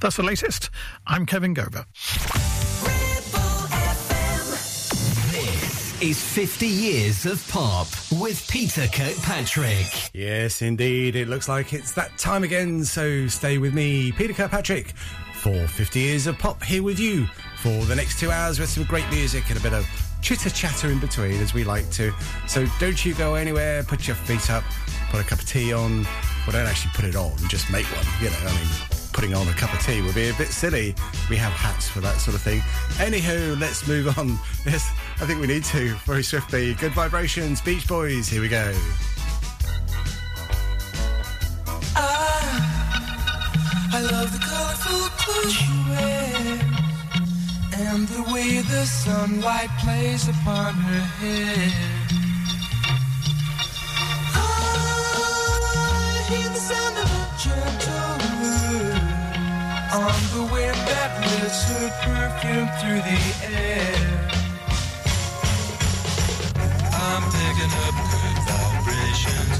That's the latest. I'm Kevin Gover. This is 50 years of pop with Peter Kirkpatrick. Yes, indeed. It looks like it's that time again. So stay with me, Peter Kirkpatrick, for 50 years of pop here with you for the next two hours with some great music and a bit of chitter chatter in between, as we like to. So don't you go anywhere. Put your feet up, put a cup of tea on. Well, don't actually put it on, just make one. You know, I mean, putting on a cup of tea would be a bit silly. We have hats for that sort of thing. Anywho, let's move on. Yes, I think we need to very swiftly. Good vibrations, Beach Boys. Here we go. I, I love the colorful clothes you wear and the way the sunlight plays upon her hair. I hear the sound of a gentle on the wind that lifts her perfume through the air. I'm picking up good vibrations.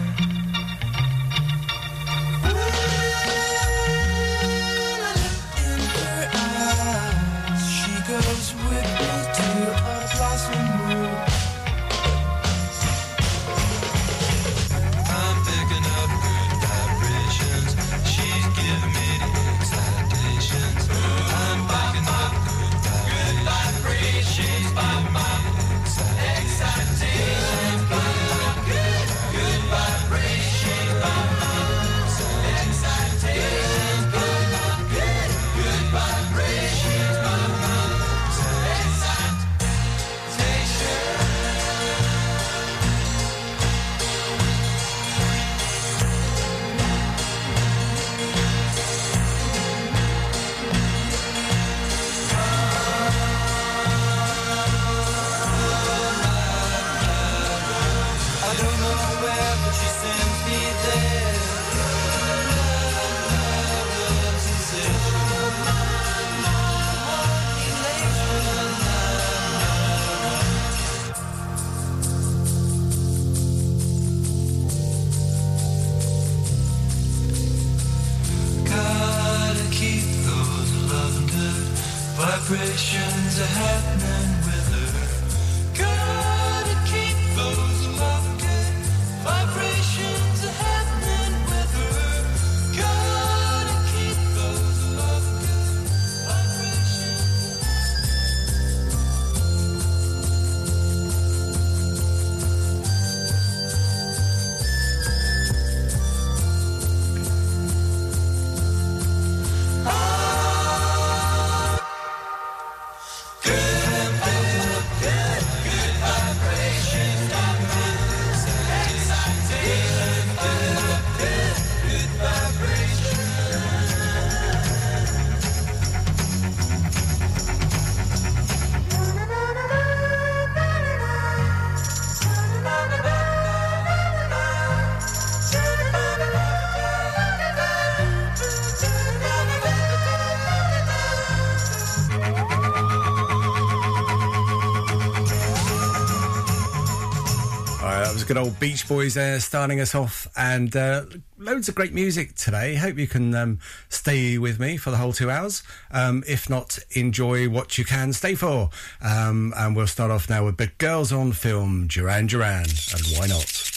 Beach Boys there, starting us off, and uh, loads of great music today. Hope you can um, stay with me for the whole two hours. Um, if not, enjoy what you can stay for. Um, and we'll start off now with Big Girls on Film, Duran Duran, and why not?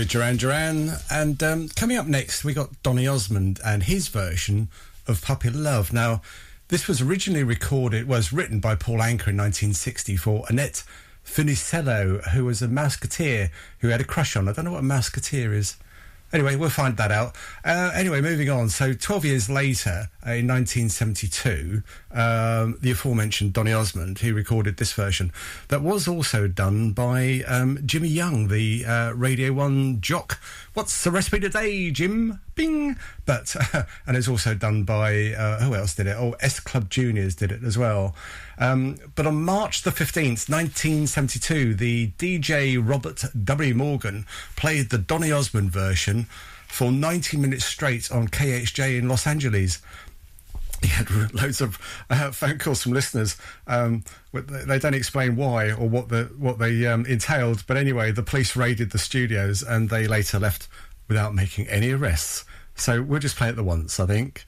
Go, Duran Duran. And um, coming up next, we got Donny Osmond and his version of Puppy Love. Now, this was originally recorded, was written by Paul Anka in 1960 for Annette Funicello, who was a Mouseketeer who had a crush on. I don't know what a Mouseketeer is. Anyway, we'll find that out. Uh, anyway, moving on. So, 12 years later, uh, in 1972, um, the aforementioned Donny Osmond, he recorded this version that was also done by um, Jimmy Young, the uh, Radio 1 jock. What's the recipe today, Jim? Bing! But, and it's also done by, uh, who else did it? Oh, S Club Juniors did it as well. Um, but on March the 15th, 1972, the DJ Robert W. Morgan played the Donny Osmond version for 90 minutes straight on KHJ in Los Angeles. He had loads of uh, phone calls from listeners. Um, they don't explain why or what the what they um, entailed, but anyway, the police raided the studios and they later left without making any arrests. So we'll just play it the once, I think.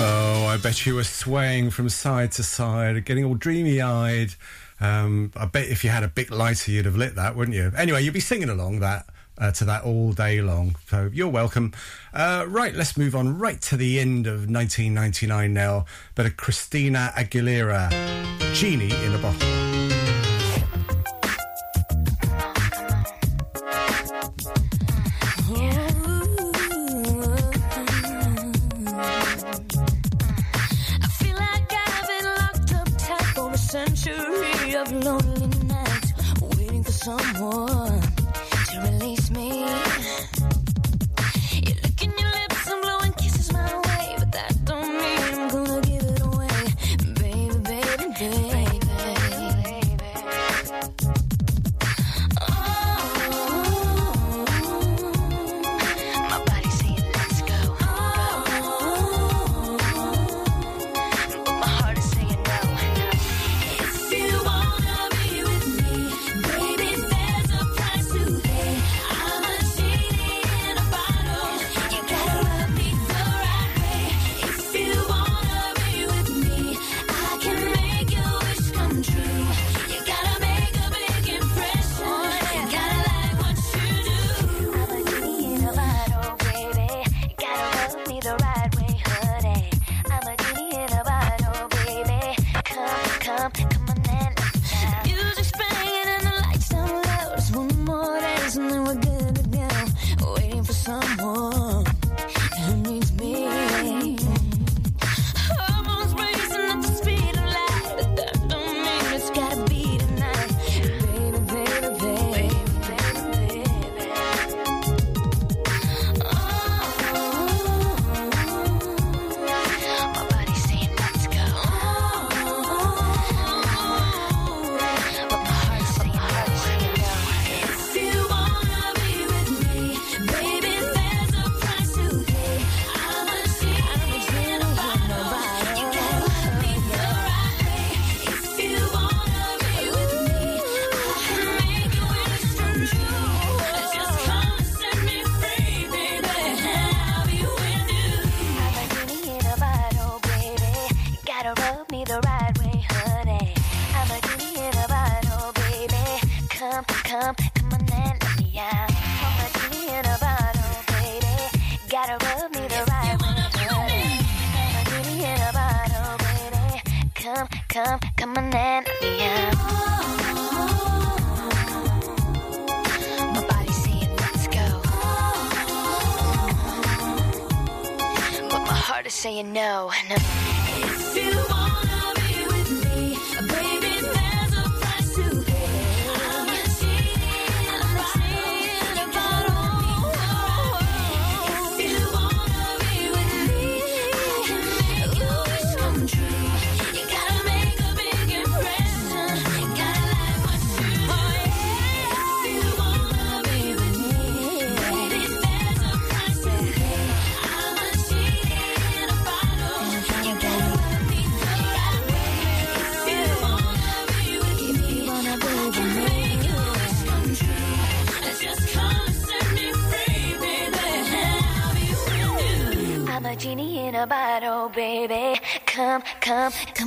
Oh, bet you were swaying from side to side, getting all dreamy eyed. Um, I bet if you had a big lighter, you'd have lit that, wouldn't you? Anyway, you'd be singing along that. Uh, to that all day long. So you're welcome. Uh, right, let's move on right to the end of 1999 now. But a Christina Aguilera, Genie in a Bottle. Someone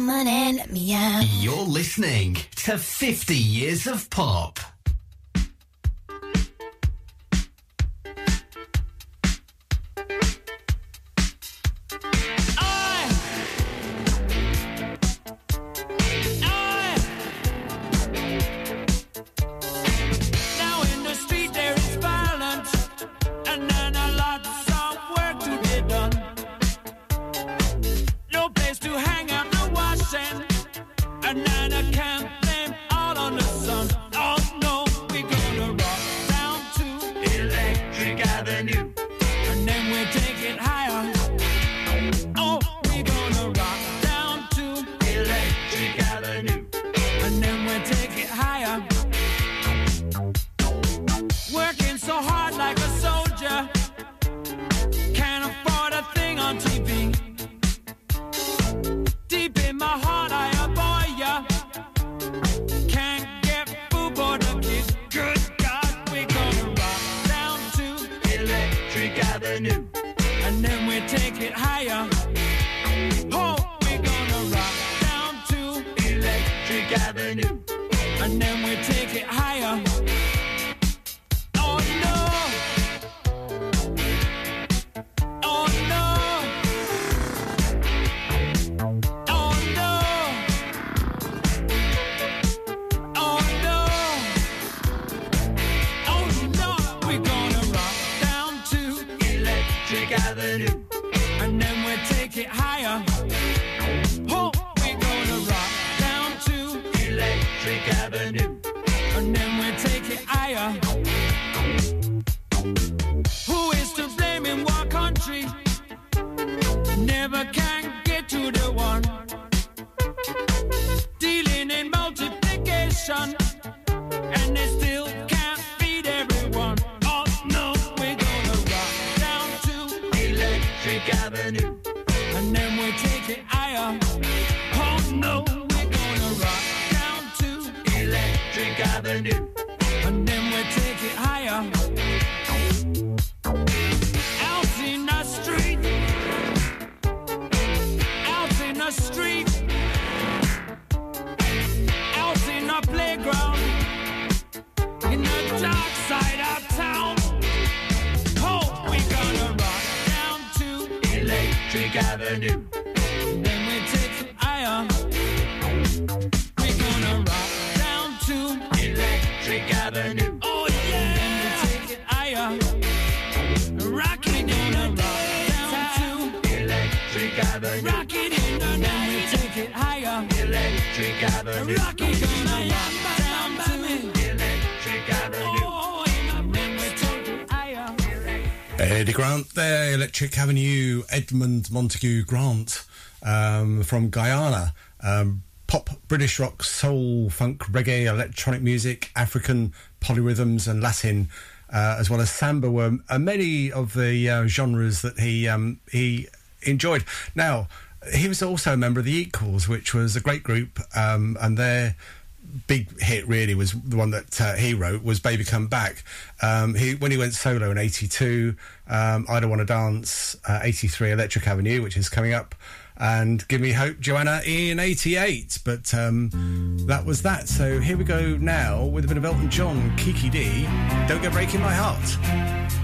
Come on and let me out. You're listening to 50 Years of Pop. Electric Avenue. Rocky gonna yap by me. Electric Avenue. Eddie Grant there, Electric Avenue, Edmund Montague Grant um, from Guyana. Um, pop, British rock, soul, funk, reggae, electronic music, African polyrhythms, and Latin, uh, as well as samba, were uh, many of the uh, genres that he um, he enjoyed. Now, he was also a member of the Equals, which was a great group, um, and their big hit really was the one that uh, he wrote was "Baby Come Back." Um, he when he went solo in '82, um, "I Don't Want to Dance," uh, '83, "Electric Avenue," which is coming up, and "Give Me Hope," Joanna in '88. But um, that was that. So here we go now with a bit of Elton John, Kiki Dee. Don't go breaking my heart.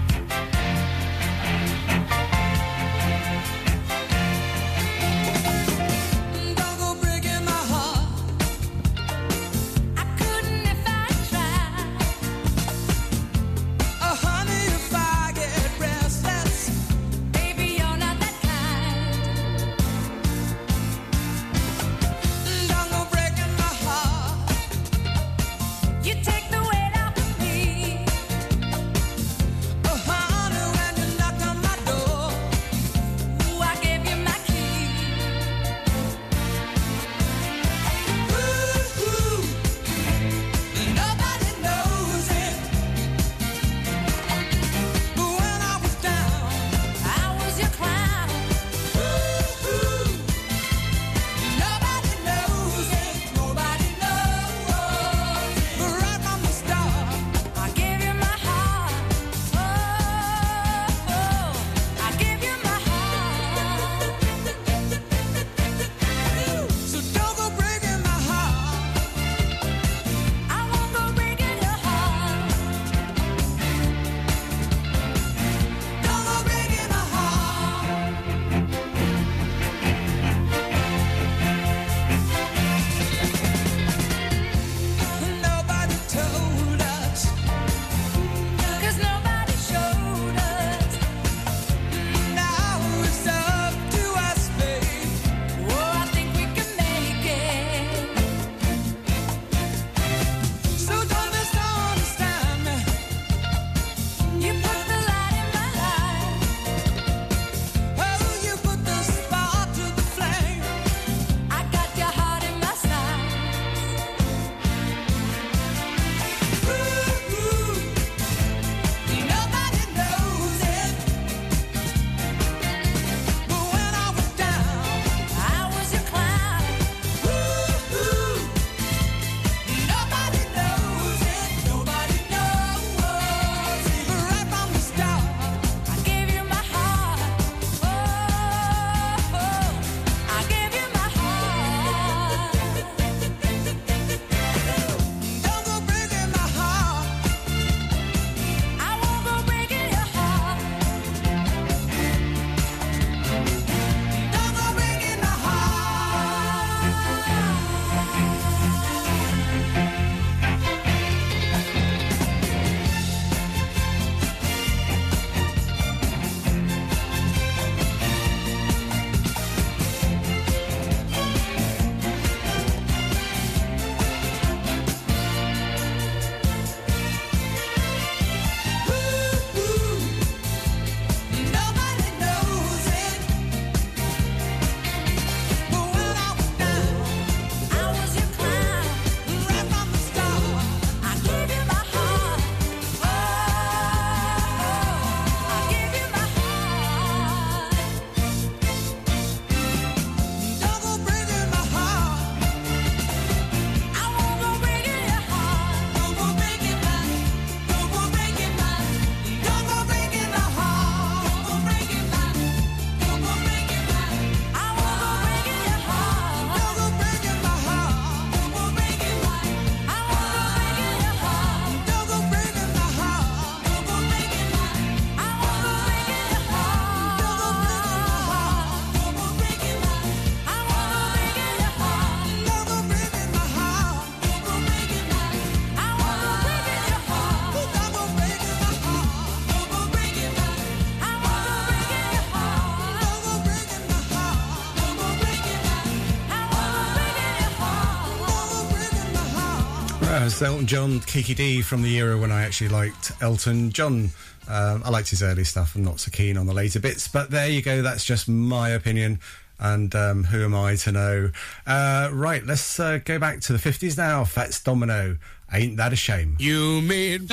It's Elton John, Kiki Dee from the era when I actually liked Elton John. Um, I liked his early stuff. I'm not so keen on the later bits, but there you go. That's just my opinion. And um, who am I to know? Uh, right, let's uh, go back to the 50s now. Fats Domino. Ain't that a shame? You made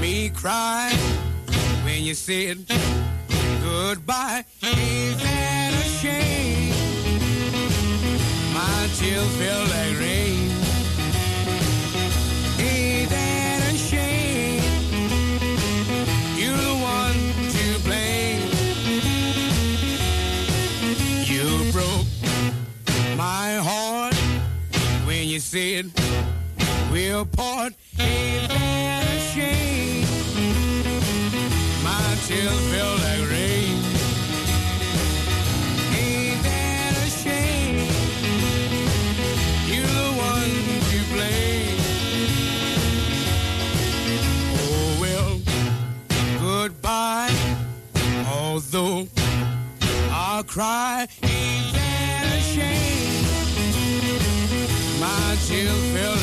me cry when you said goodbye. Ain't that a shame? My tears feel like rain. We'll part. That a shame? My tears feel like rain. Ain't that a shame? You're the one to blame. Oh well, goodbye. Although I'll cry, My tears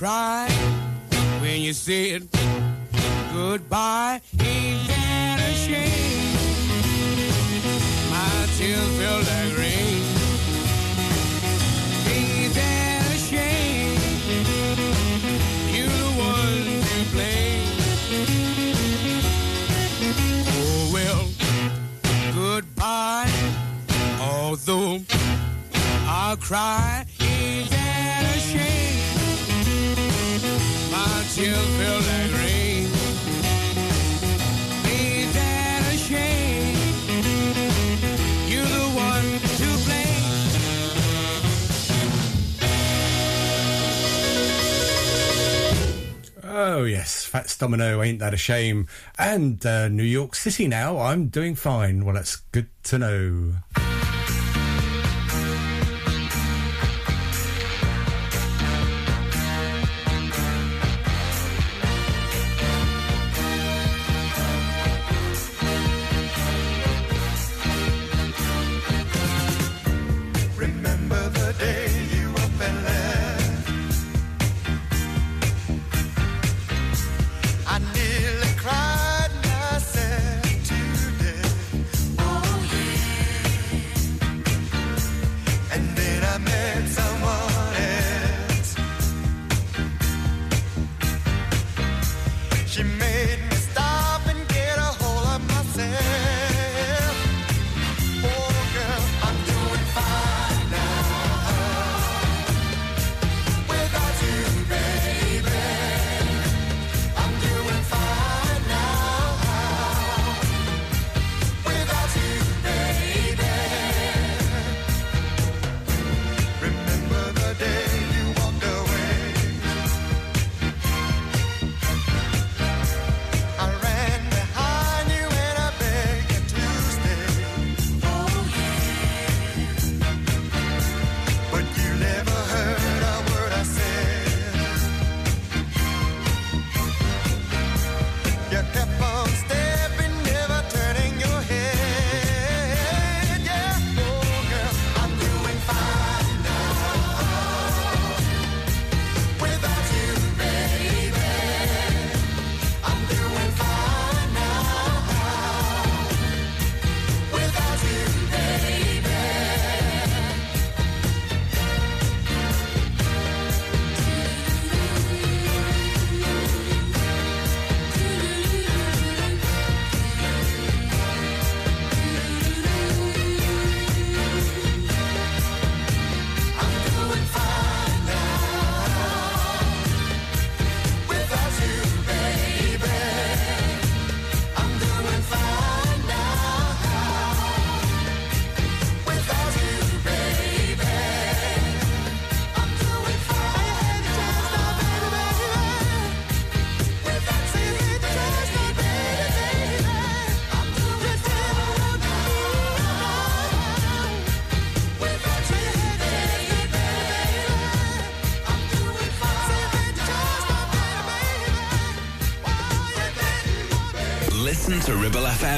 cry when you said goodbye. Ain't that a shame? My tears feel like rain. Ain't that a shame? You're the one to blame. Oh well, goodbye. Although I'll cry. Domino, ain't that a shame? And uh, New York City now. I'm doing fine. Well, that's good to know.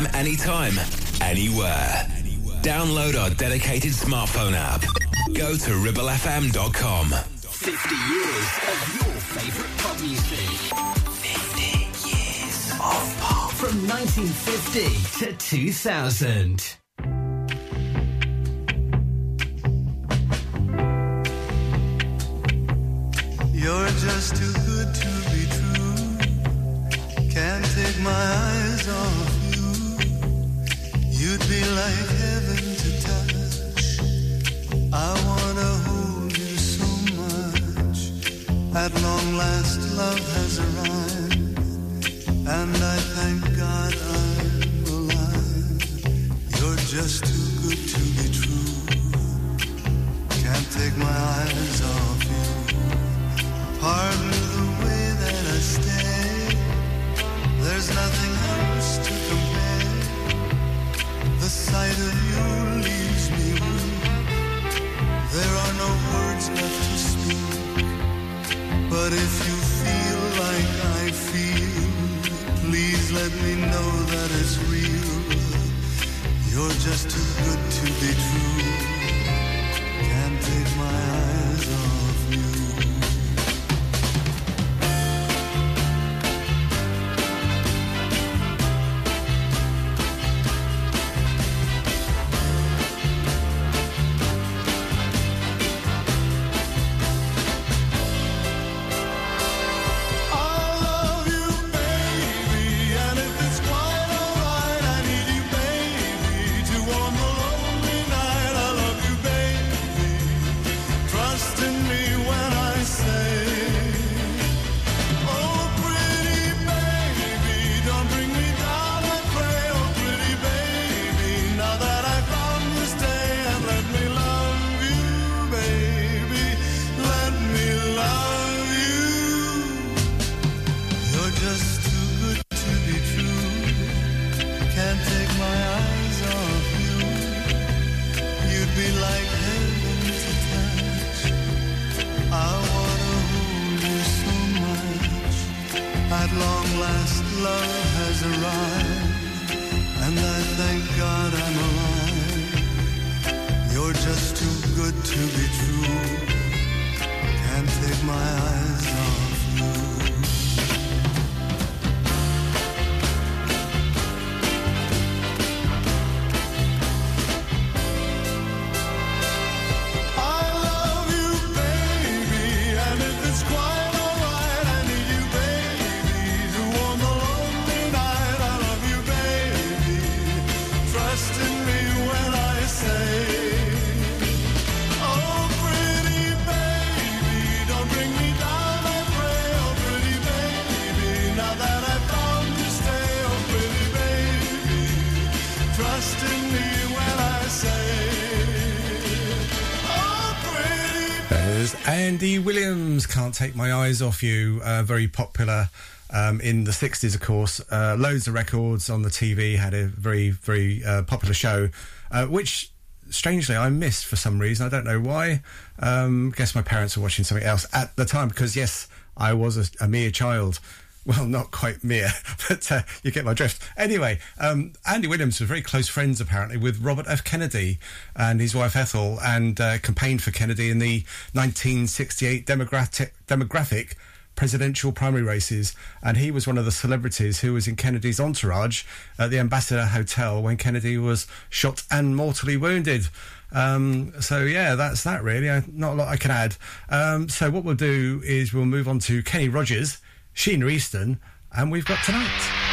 FM anytime, anywhere. Download our dedicated smartphone app. Go to ribblefm.com. 50 years of your favourite pop music. 50 years of pop. From 1950 to 2000. At long last, love has arrived, and I thank God I'm alive. You're just too good to be true. Can't take my eyes off you. Pardon the way that I stay. There's nothing else to compare. The sight of you leaves me weak. There are no words left. But if you feel like I feel, please let me know that it's real. You're just too good to be true. Can't Take My Eyes Off You. Uh, very popular um, in the 60s, of course. Uh, loads of records on the TV, had a very, very uh, popular show, uh, which strangely I missed for some reason. I don't know why. Um, guess my parents were watching something else at the time because, yes, I was a, a mere child. Well, not quite mere, but uh, you get my drift. Anyway, um, Andy Williams was very close friends, apparently, with Robert F. Kennedy and his wife Ethel, and uh, campaigned for Kennedy in the 1968 demographic, demographic presidential primary races. And he was one of the celebrities who was in Kennedy's entourage at the Ambassador Hotel when Kennedy was shot and mortally wounded. Um, so yeah, that's that really. I, not a lot I can add. Um, so what we'll do is we'll move on to Kenny Rogers, Sheena Easton, and we've got tonight.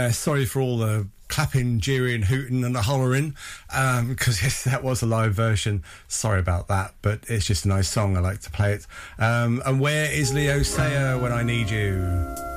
Uh, sorry for all the clapping, jeering, hooting, and the hollering, because um, yes, that was a live version. Sorry about that, but it's just a nice song. I like to play it. Um, and where is Leo Sayer when I need you?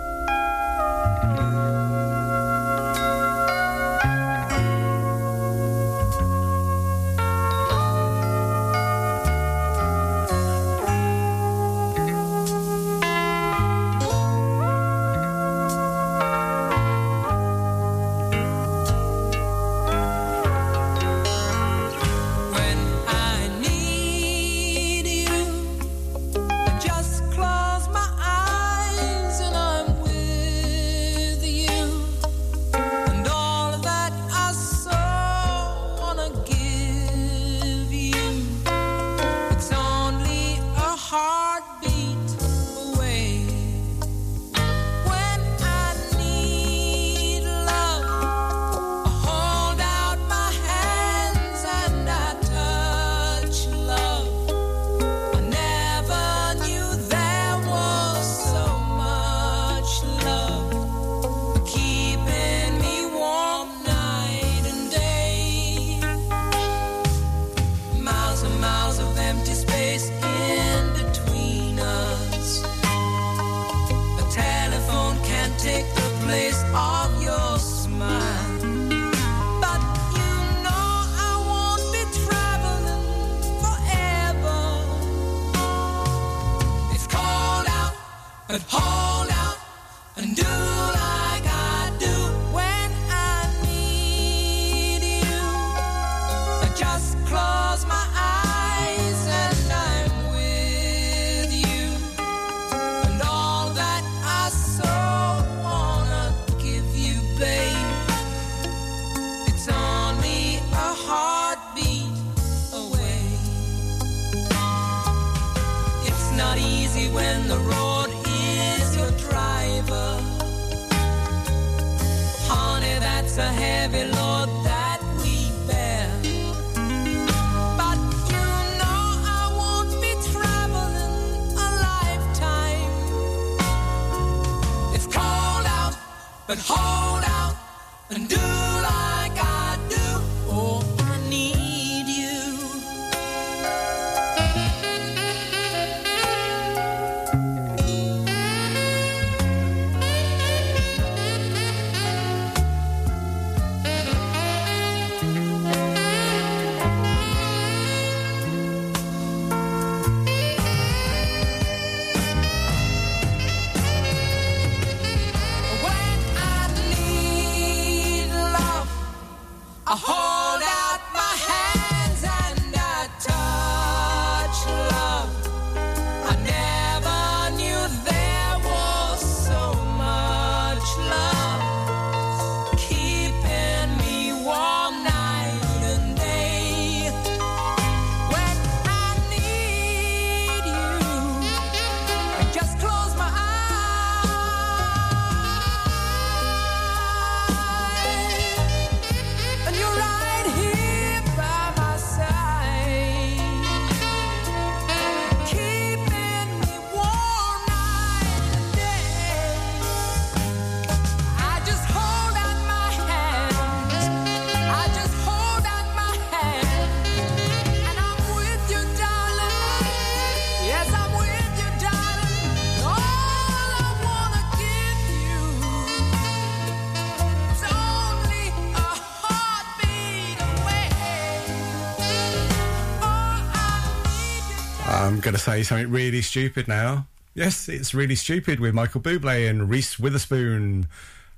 Say something really stupid now. Yes, it's really stupid with Michael Bublé and Reese Witherspoon.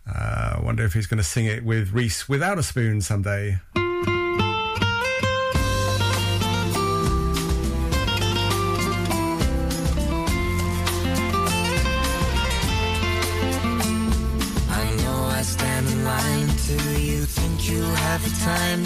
Uh, I wonder if he's going to sing it with Reese without a spoon someday. I know I stand in line till you think you have the time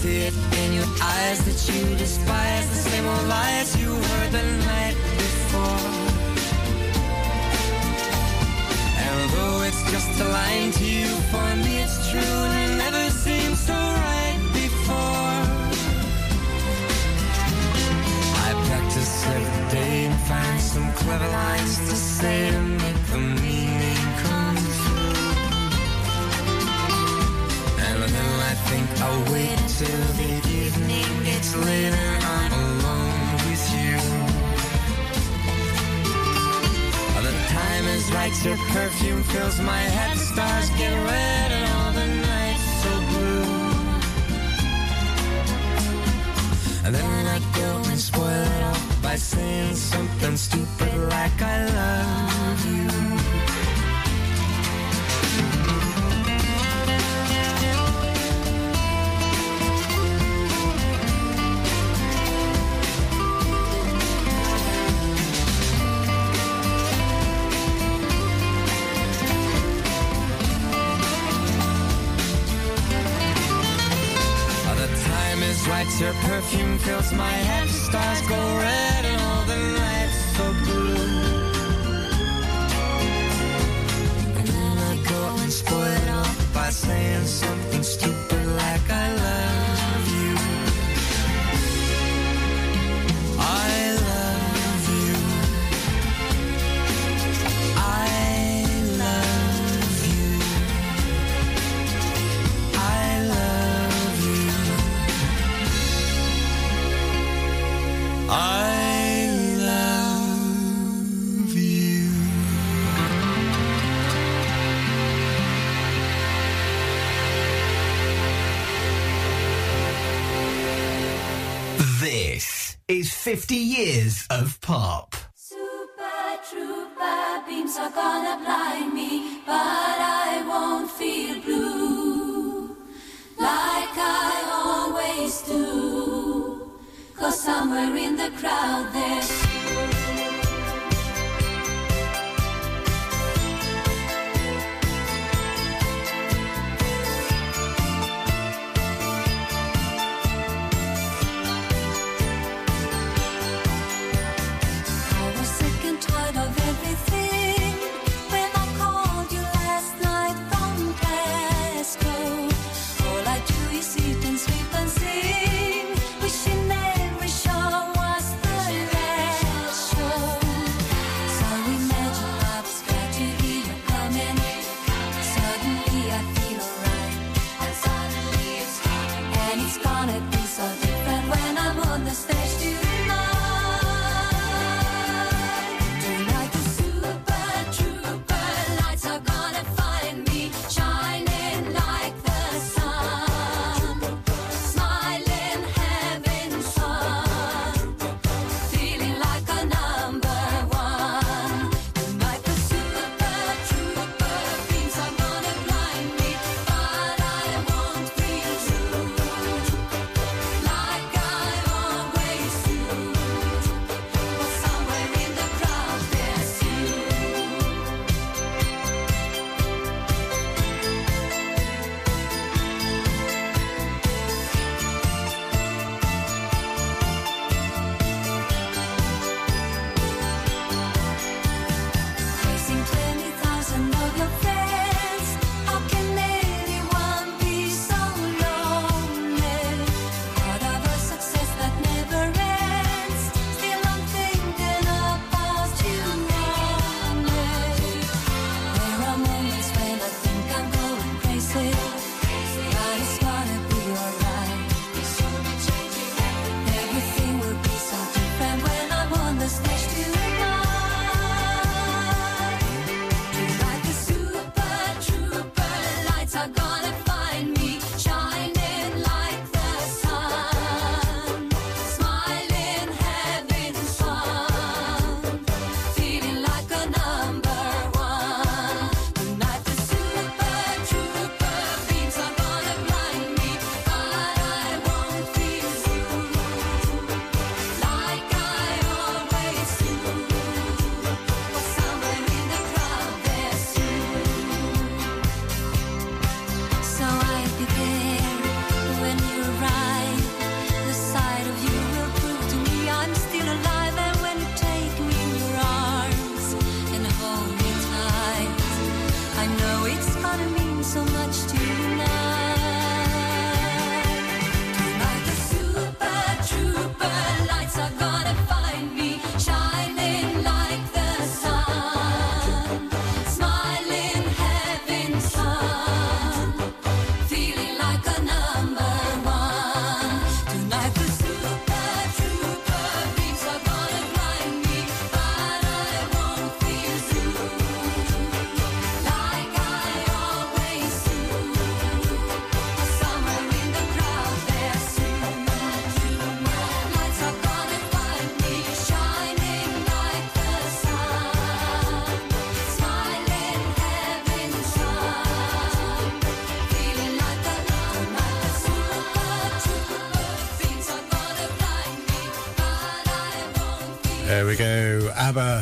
See it in your eyes that you despise the same old lies you heard the night before. And though it's just a line to you, for me it's true and it never seemed so right before. I practice every day and find some clever lines to say I'll wait till the evening It's later. I'm alone with you. The time is right, your perfume fills my head, the stars get red and all the nights so blue. And then I go and spoil it all by saying something stupid like I love you. Fills my head, stars go red 50 years of pop. Super trooper beams are gonna blind me, but I won't feel blue like I always do. Cause somewhere in the crowd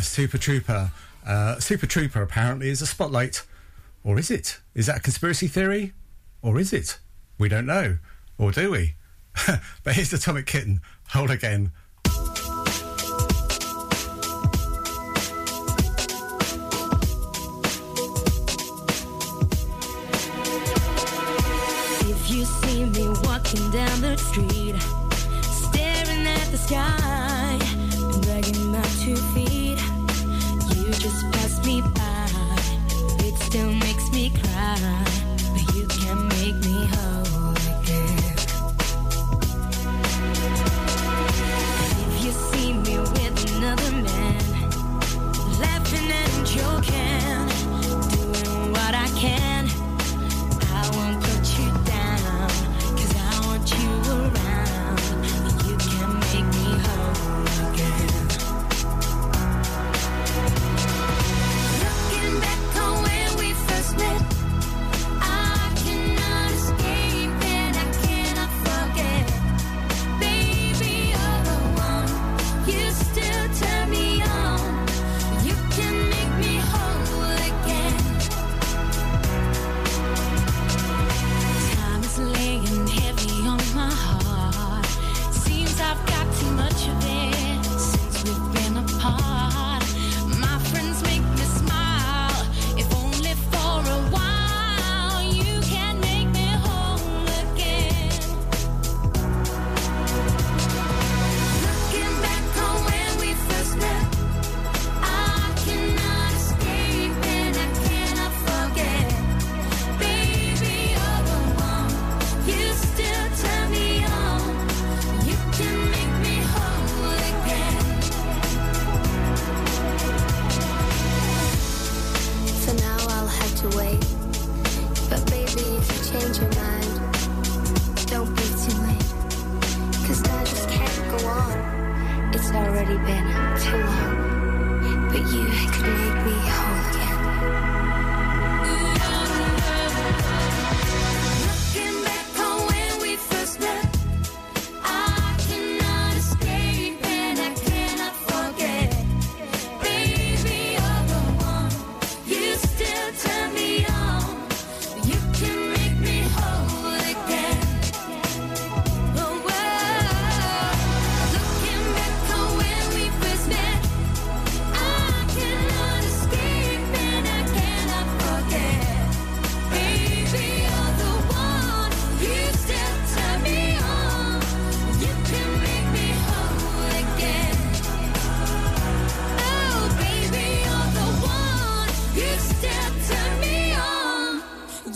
Super Trooper. Uh, Super Trooper apparently is a spotlight. Or is it? Is that a conspiracy theory? Or is it? We don't know. Or do we? but here's Atomic Kitten. Whole again. If you see me walking down the street, staring at the sky.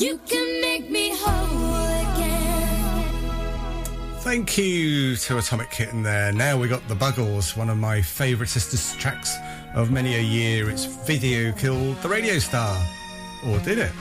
You can make me whole again. Thank you to Atomic Kitten there. Now we got The Buggles, one of my favourite sisters' tracks of many a year. Its video killed the radio star. Or did it?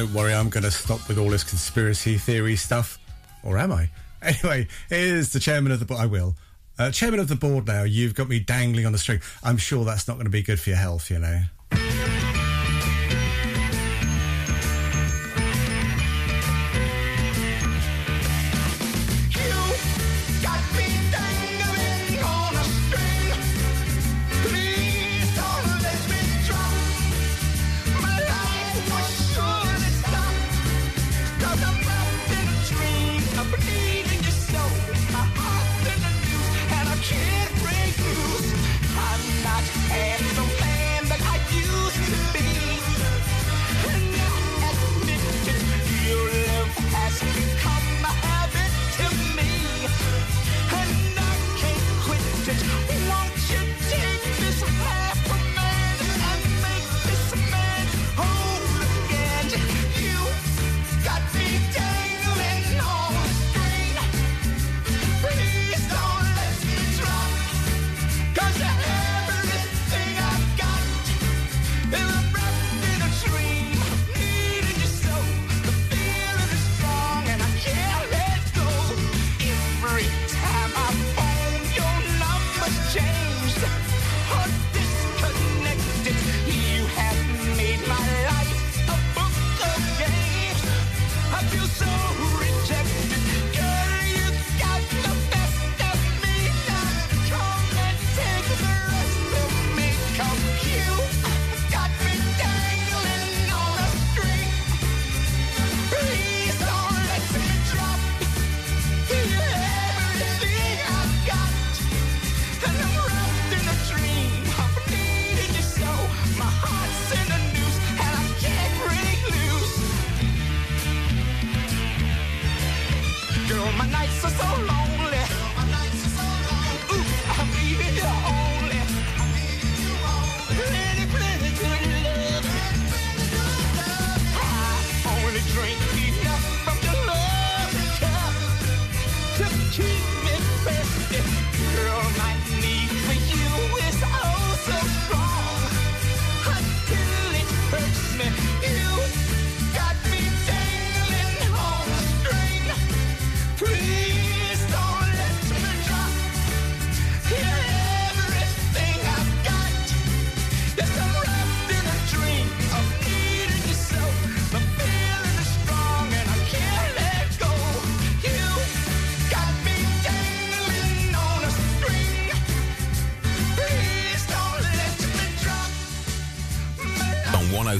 Don't worry, I'm going to stop with all this conspiracy theory stuff. Or am I? Anyway, here's the chairman of the board. I will. Uh, chairman of the board now, you've got me dangling on the string. I'm sure that's not going to be good for your health, you know.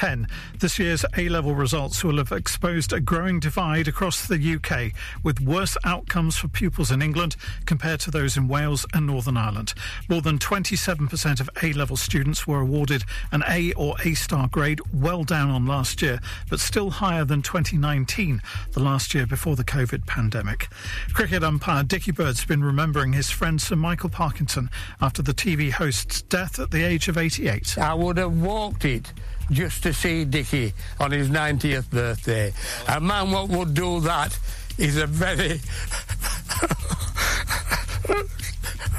10, this year's A level results will have exposed a growing divide across the UK, with worse outcomes for pupils in England compared to those in Wales and Northern Ireland. More than 27% of A level students were awarded an A or A star grade, well down on last year, but still higher than 2019, the last year before the COVID pandemic. Cricket umpire Dickie Bird's been remembering his friend Sir Michael Parkinson after the TV host's death at the age of 88. I would have walked it just to see Dickie on his 90th birthday. A man what would do that is a very,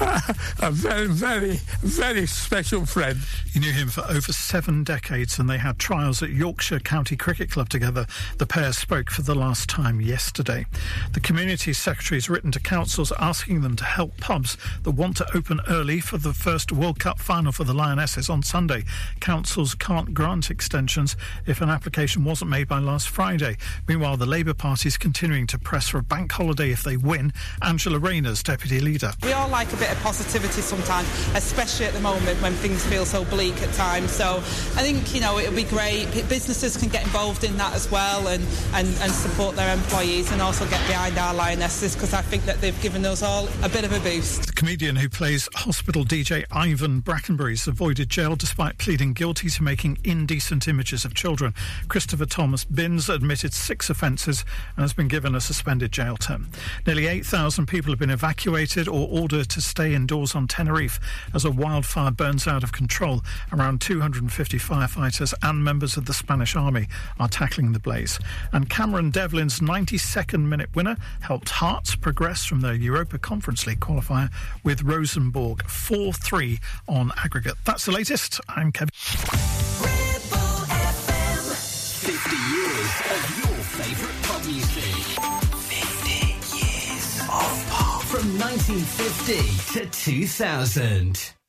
a very, very, very special friend. You knew him for over seven decades, and they had trials at Yorkshire County Cricket Club together. The pair spoke for the last time yesterday. The community secretary has written to councils asking them to help pubs that want to open early for the first World Cup final for the Lionesses on Sunday. Councils can't grant extensions if an application wasn't made by last Friday. Meanwhile, the Labour Party is continuing to press for a bank holiday if they win. Angela Rayner's deputy leader. We all like a bit of positivity sometimes, especially at the moment when things feel so bleak at times. So I think, you know, it'll be great. Businesses can get involved in that as well and, and, and support their employees and also get behind our lionesses because I think that they've given us all a bit of a boost. The comedian who plays hospital DJ Ivan Brackenbury's avoided jail despite pleading guilty to making indecent images of children. Christopher Thomas Binns admitted six offences and has been given a suspended jail term. Nearly 8,000 people have been evacuated or ordered to stay indoors on Tenerife as a wildfire burns out of control. Around 250 firefighters and members of the Spanish army are tackling the blaze. And Cameron Devlin's 92nd minute winner helped Hearts progress from their Europa Conference League qualifier with Rosenborg 4 3 on aggregate. That's the latest. I'm Kevin. 1950 to 2000.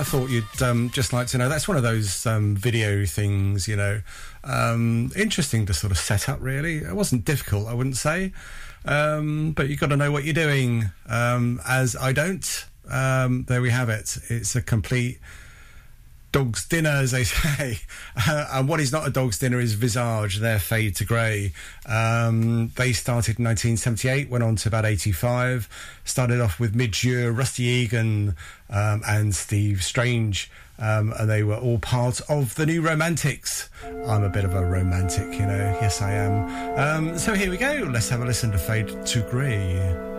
I thought you'd um, just like to know. That's one of those um, video things, you know. Um, interesting to sort of set up, really. It wasn't difficult, I wouldn't say. Um, but you've got to know what you're doing. Um, as I don't. Um, there we have it. It's a complete dog's dinner, as they say. Uh, and what is not a dog's dinner is Visage, their Fade to Grey. Um, they started in 1978, went on to about 85. Started off with Midge Ure, Rusty Egan, um, and Steve Strange. Um, and they were all part of the New Romantics. I'm a bit of a romantic, you know. Yes, I am. Um, so here we go. Let's have a listen to Fade to Grey.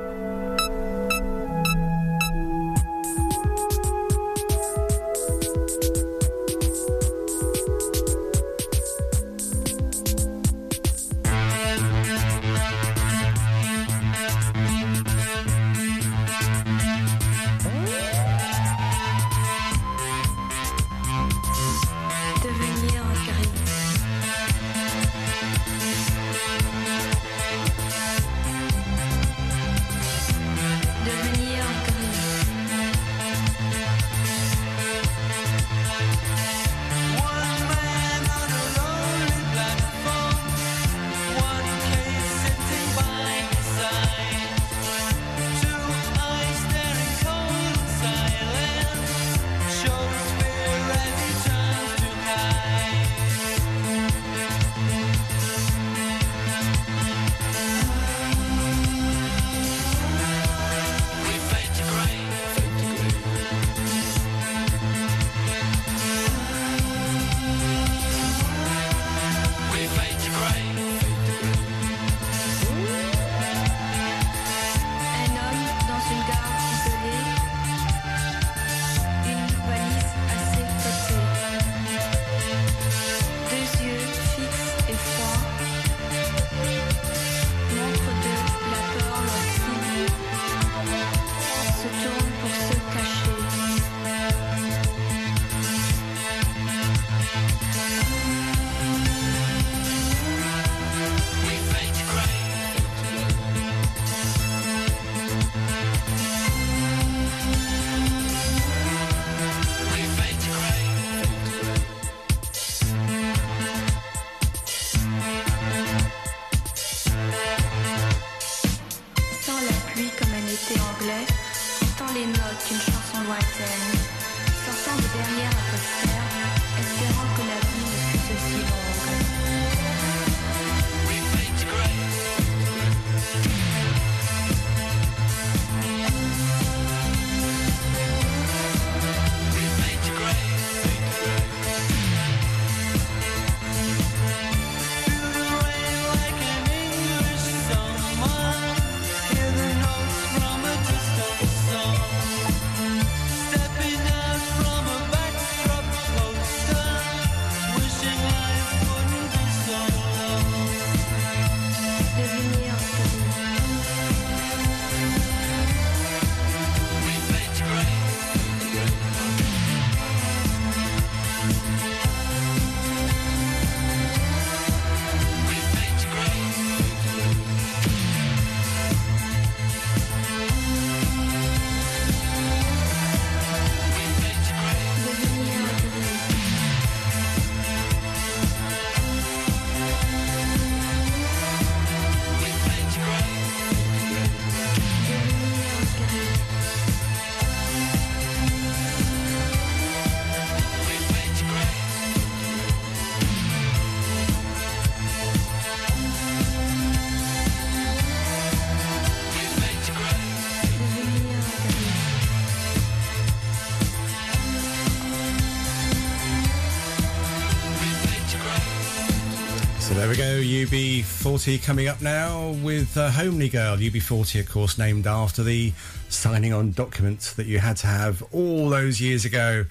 UB40 coming up now with uh, Homely Girl. UB40, of course, named after the signing on document that you had to have all those years ago.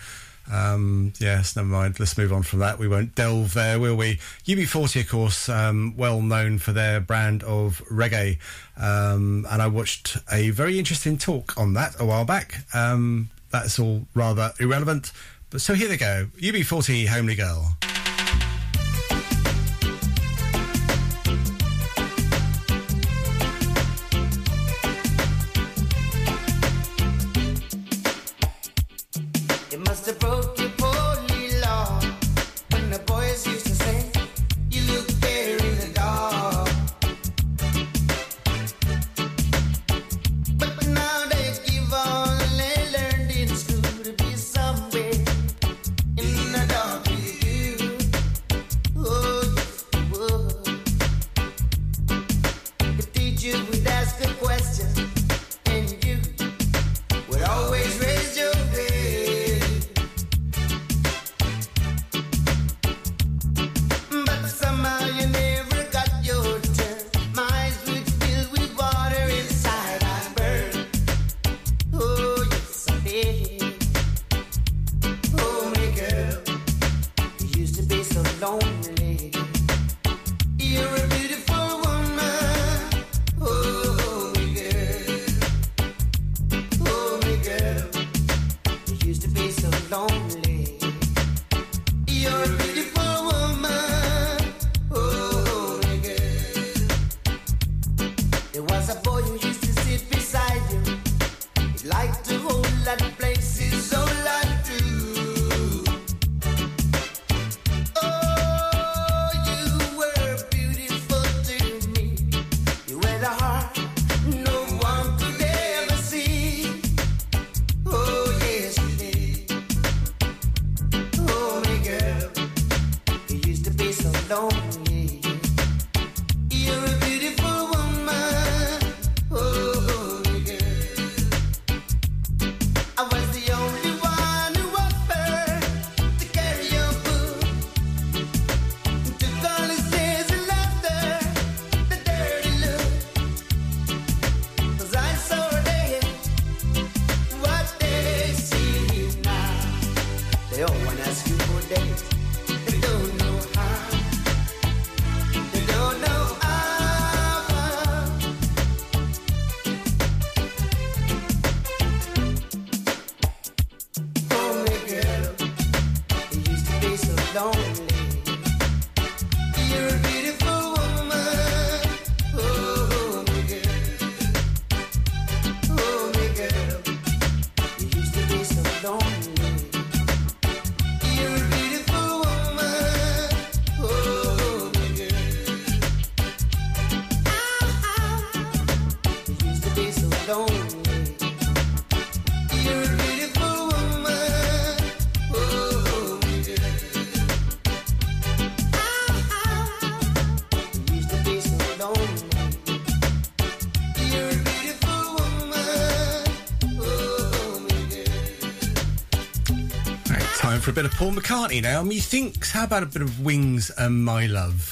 Um, yes, never mind. Let's move on from that. We won't delve there, will we? UB40, of course, um, well known for their brand of reggae. Um, and I watched a very interesting talk on that a while back. Um, that's all rather irrelevant. But so here they go UB40, Homely Girl. for a bit of Paul McCartney now. Methinks, how about a bit of Wings and My Love?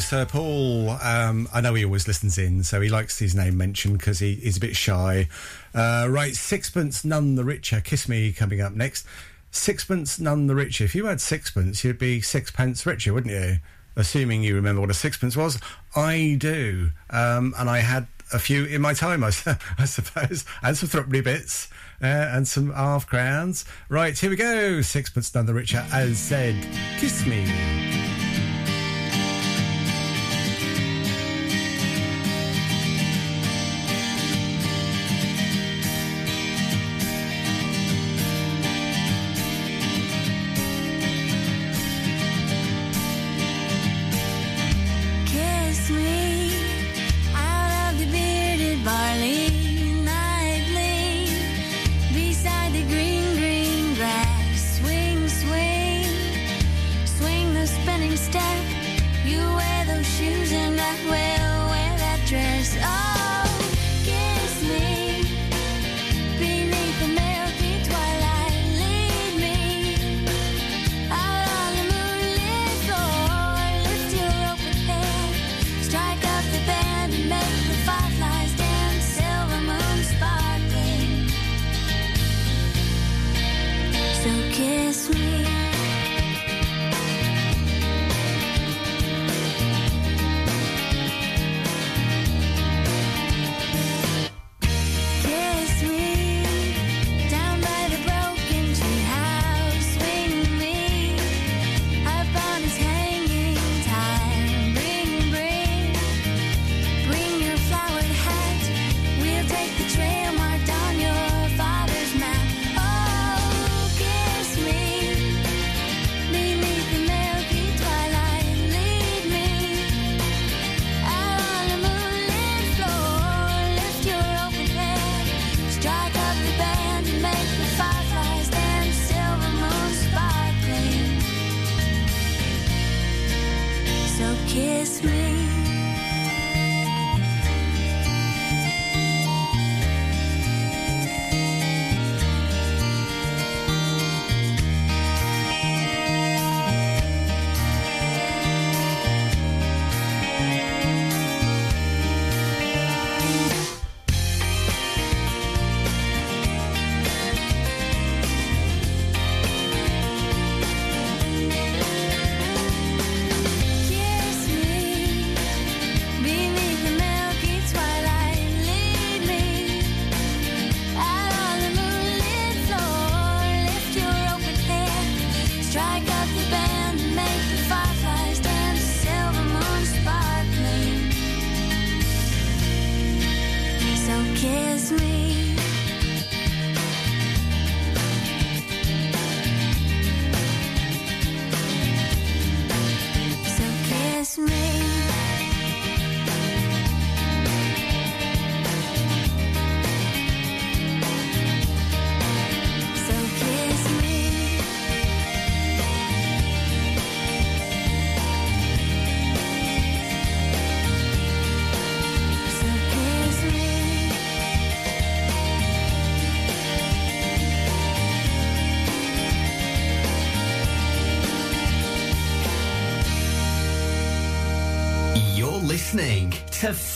Sir Paul. Um, I know he always listens in, so he likes his name mentioned because he, he's a bit shy. Uh, right, Sixpence None the Richer. Kiss Me coming up next. Sixpence None the Richer. If you had sixpence, you'd be sixpence richer, wouldn't you? Assuming you remember what a sixpence was. I do. Um, and I had a few in my time, I suppose, and some threepenny bits. Uh, and some half crowns. Right, here we go. Sixpence None the Richer, as said. Kiss me.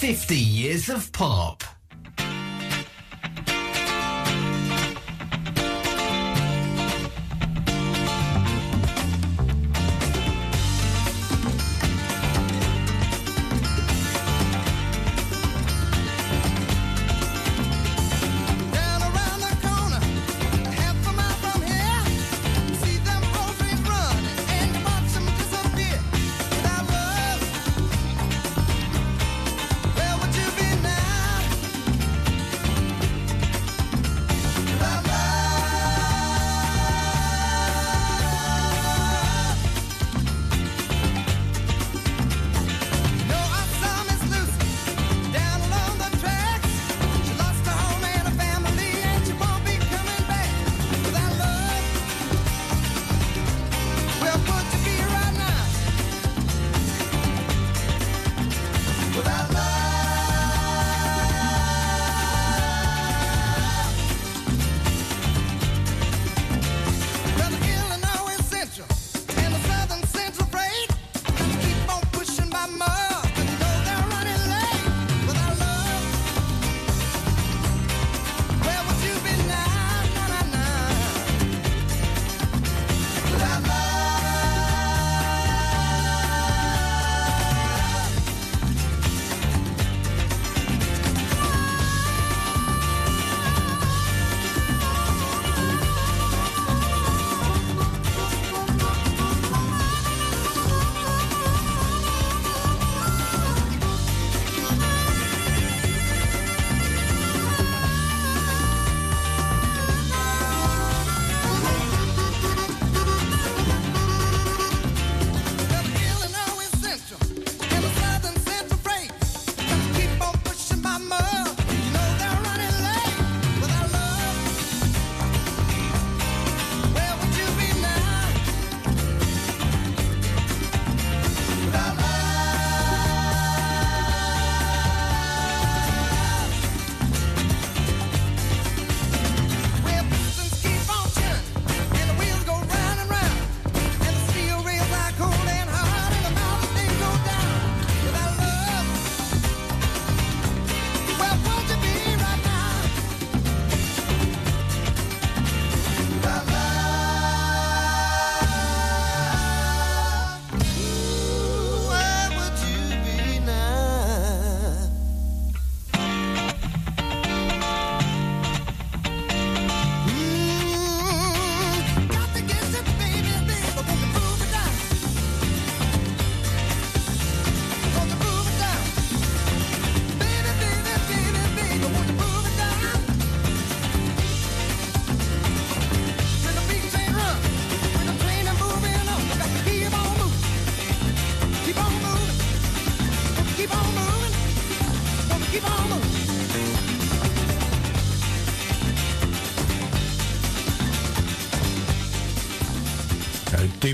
50 years of pop.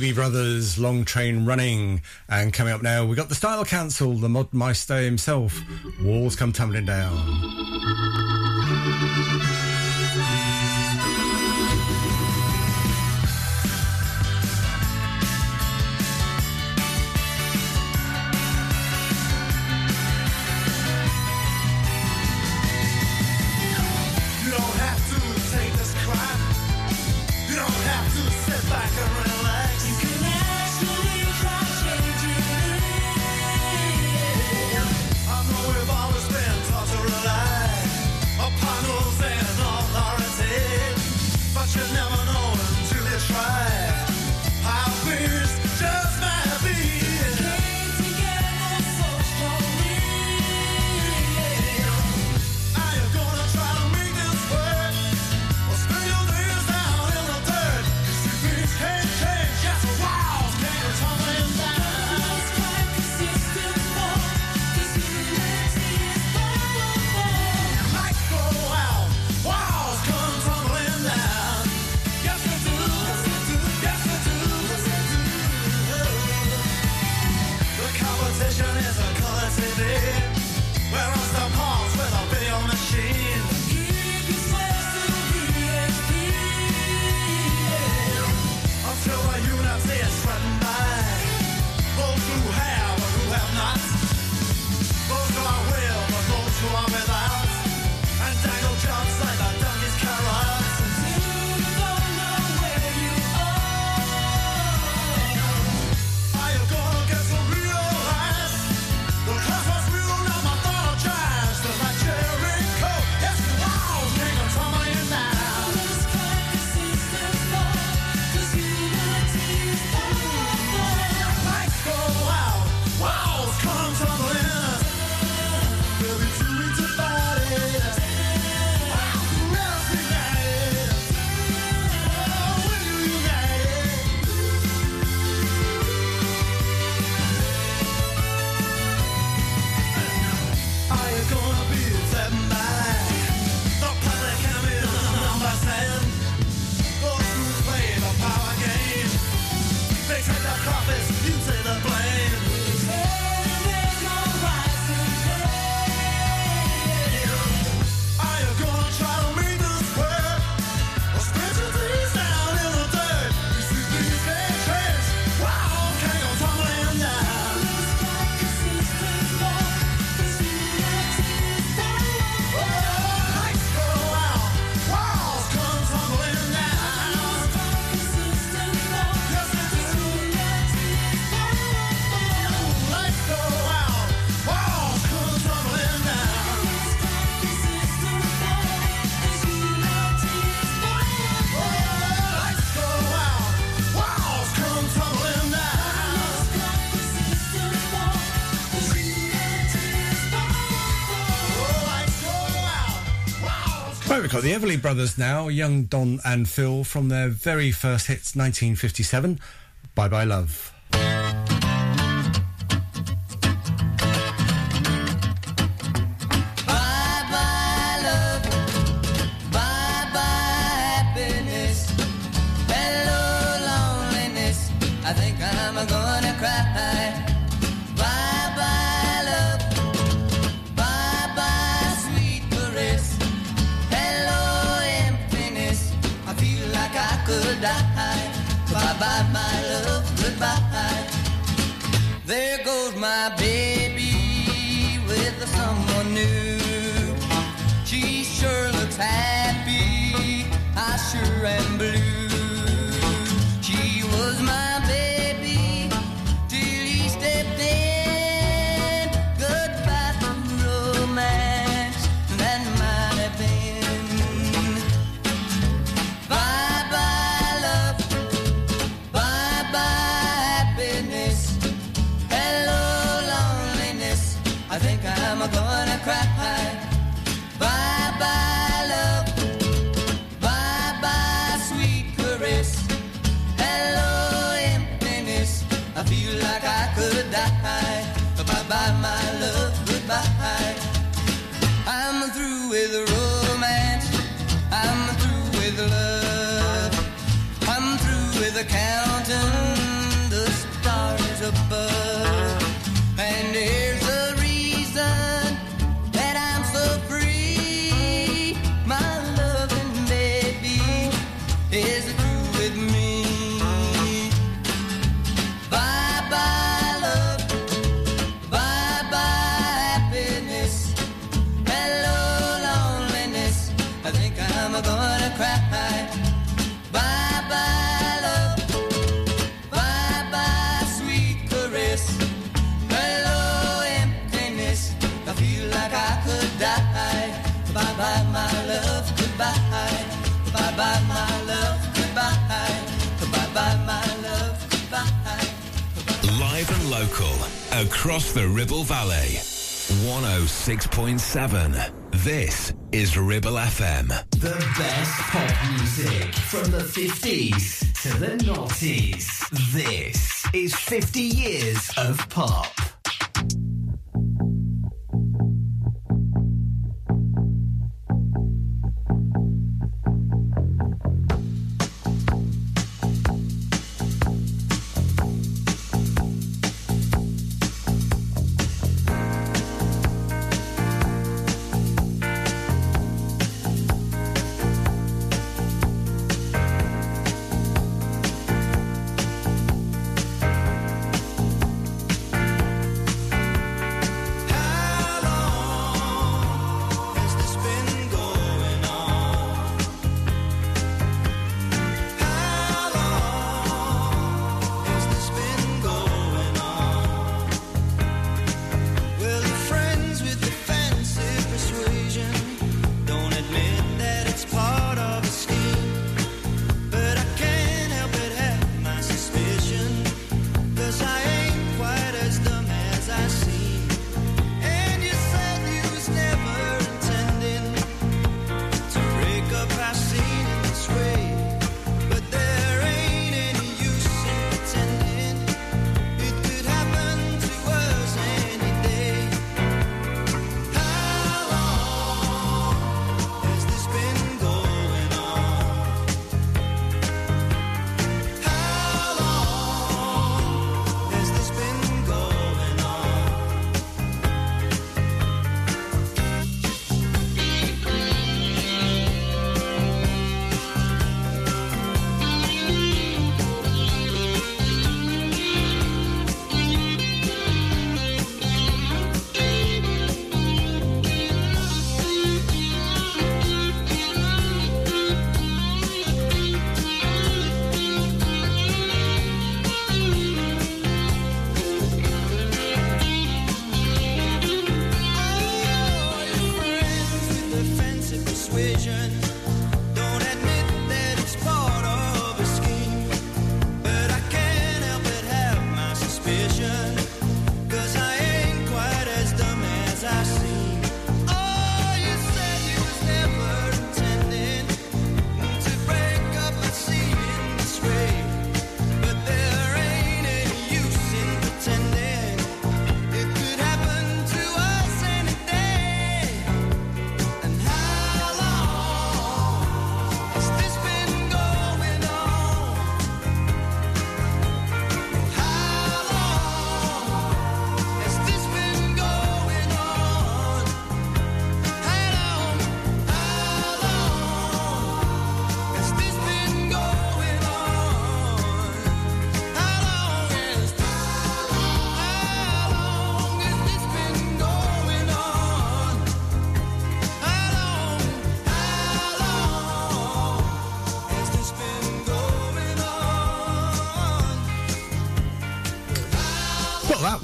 Doobie Brothers, Long Train Running. And coming up now, we got the Style Council, the Mod Meister himself, Walls Come Tumbling Down. for the Everly Brothers now, young Don and Phil from their very first hits, 1957, Bye Bye Love. live and local across the Ribble Valley. 106.7. This is Ribble FM. The best pop music from the 50s to the noughties. This is 50 years of pop.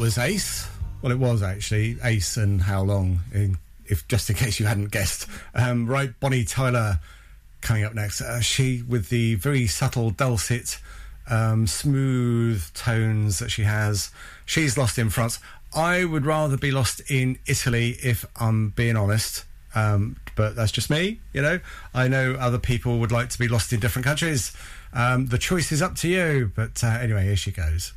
Was Ace. Well, it was actually Ace and How Long, in, if just in case you hadn't guessed. Um, right, Bonnie Tyler coming up next. Uh, she with the very subtle, dulcet, um, smooth tones that she has. She's lost in France. I would rather be lost in Italy, if I'm being honest. Um, but that's just me, you know. I know other people would like to be lost in different countries. Um, the choice is up to you. But uh, anyway, here she goes.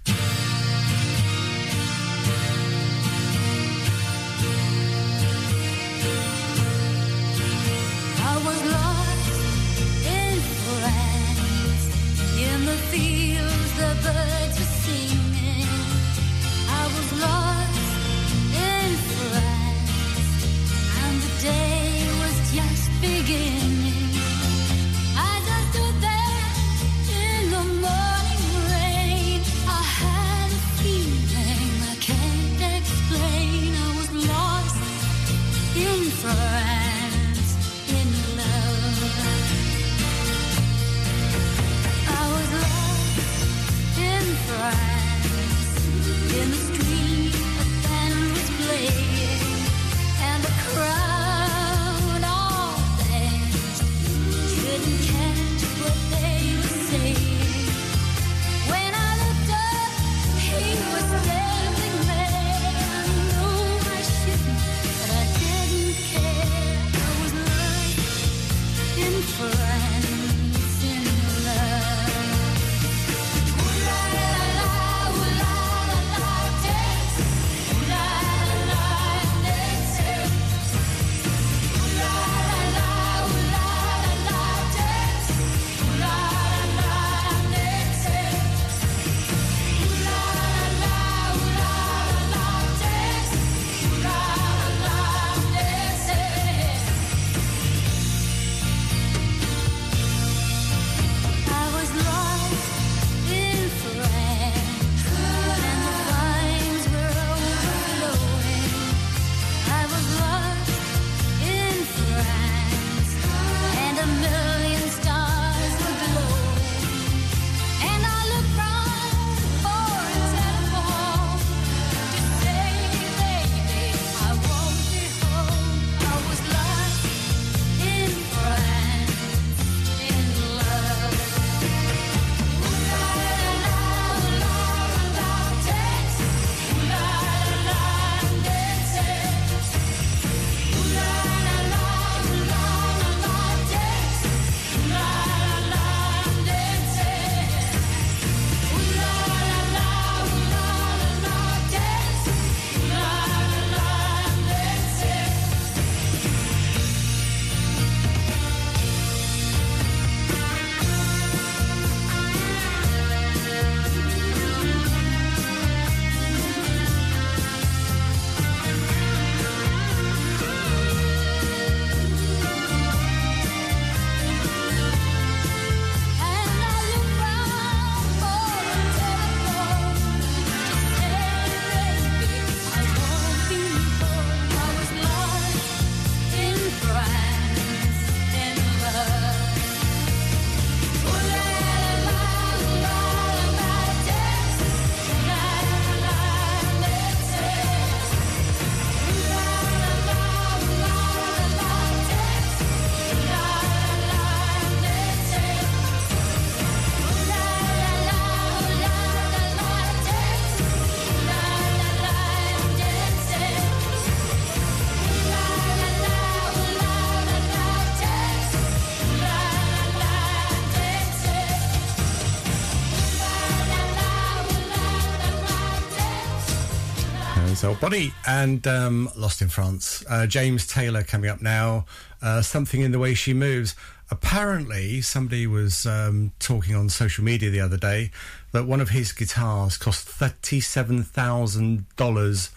Bonnie and um, Lost in France. Uh, James Taylor coming up now. Uh, something in the way she moves. Apparently, somebody was um, talking on social media the other day that one of his guitars cost thirty-seven thousand dollars.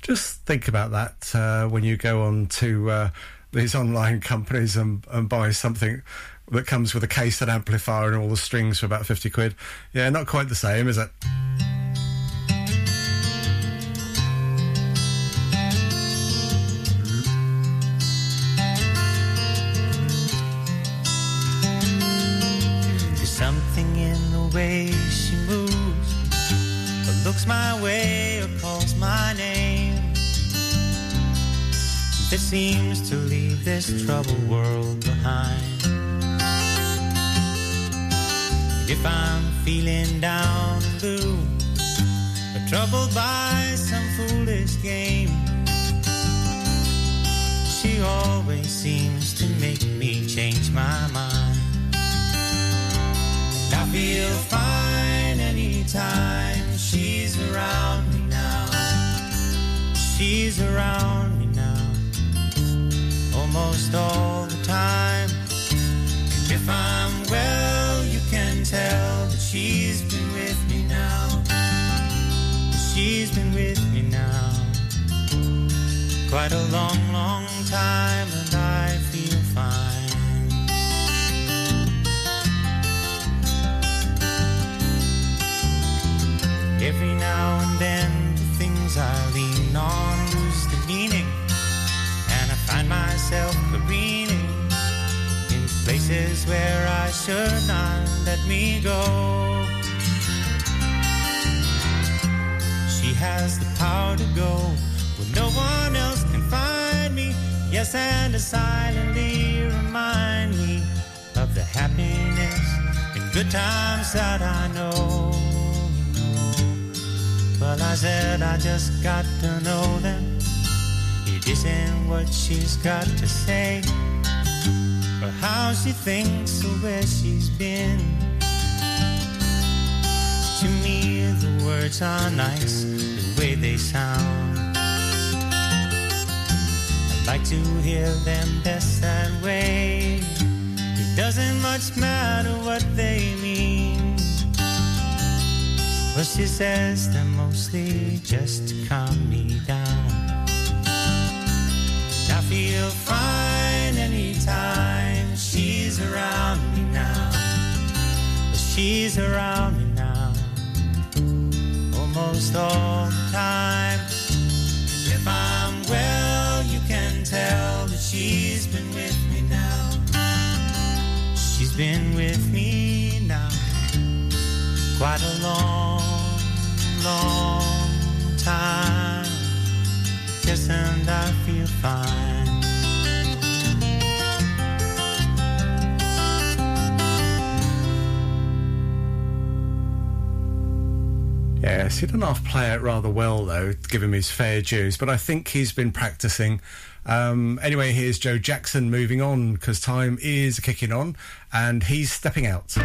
Just think about that uh, when you go on to uh, these online companies and, and buy something that comes with a case and amplifier and all the strings for about fifty quid. Yeah, not quite the same, is it? Looks my way or calls my name that seems to leave this troubled world behind. If I'm feeling down blue, or troubled by some foolish game, she always seems to make me change my mind. And I feel fine anytime she's around me now. She's around me now, almost all the time. And if I'm well, you can tell that she's been with me now. She's been with me now quite a long, long time, and I now and then, the things I lean on lose the meaning, and I find myself careening in places where I should not let me go. She has the power to go where no one else can find me. Yes, and to silently remind me of the happiness and good times that I know. Well, I said I just got to know them. It isn't what she's got to say, or how she thinks, or where she's been. To me, the words are nice, the way they sound. I'd like to hear them best that way. It doesn't much matter what they mean. Well, she says they're mostly just to calm me down. I feel fine anytime she's around me now. She's around me now almost all the time. If I'm well, you can tell that she's been with me now. She's been with me quite a long, long time. Yes, and I feel fine. Yes, he done half play it rather well, though, give him his fair dues, but I think he's been practicing. Um, anyway, here's Joe Jackson moving on because time is kicking on and he's stepping out.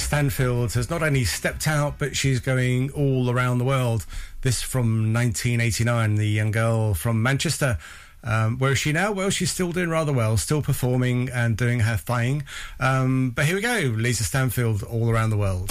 Stansfield has not only stepped out, but she's going all around the world. This from 1989, the young girl from Manchester. Um, where is she now? Well, she's still doing rather well, still performing and doing her thing. Um, but here we go Lisa Stansfield all around the world.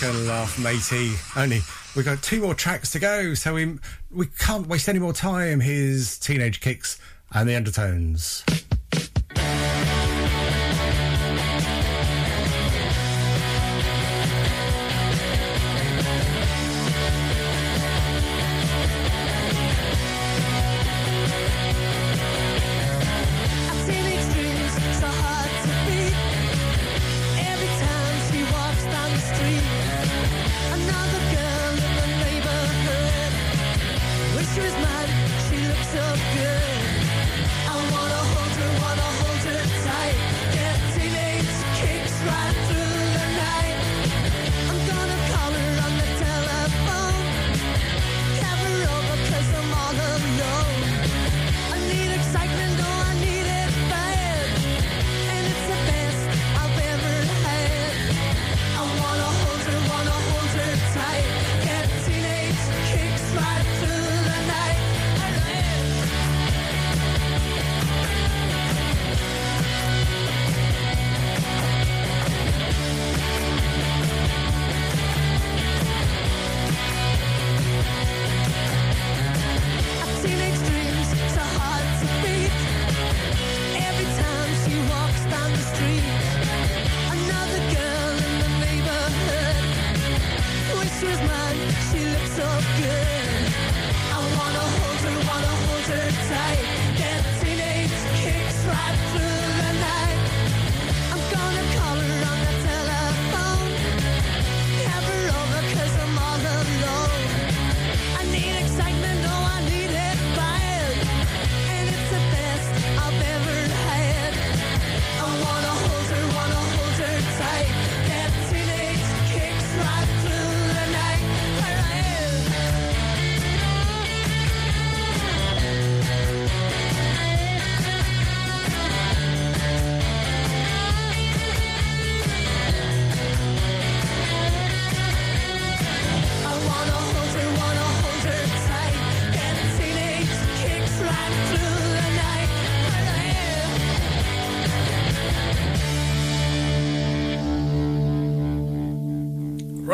Gonna laugh, matey. Only we've got two more tracks to go, so we we can't waste any more time. His Teenage Kicks and the Undertones.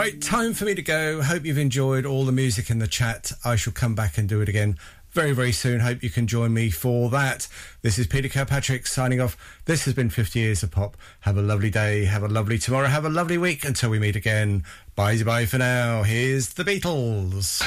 Right, time for me to go. Hope you've enjoyed all the music in the chat. I shall come back and do it again very, very soon. Hope you can join me for that. This is Peter Kirkpatrick signing off. This has been 50 Years of Pop. Have a lovely day. Have a lovely tomorrow. Have a lovely week until we meet again. Bye bye for now. Here's the Beatles.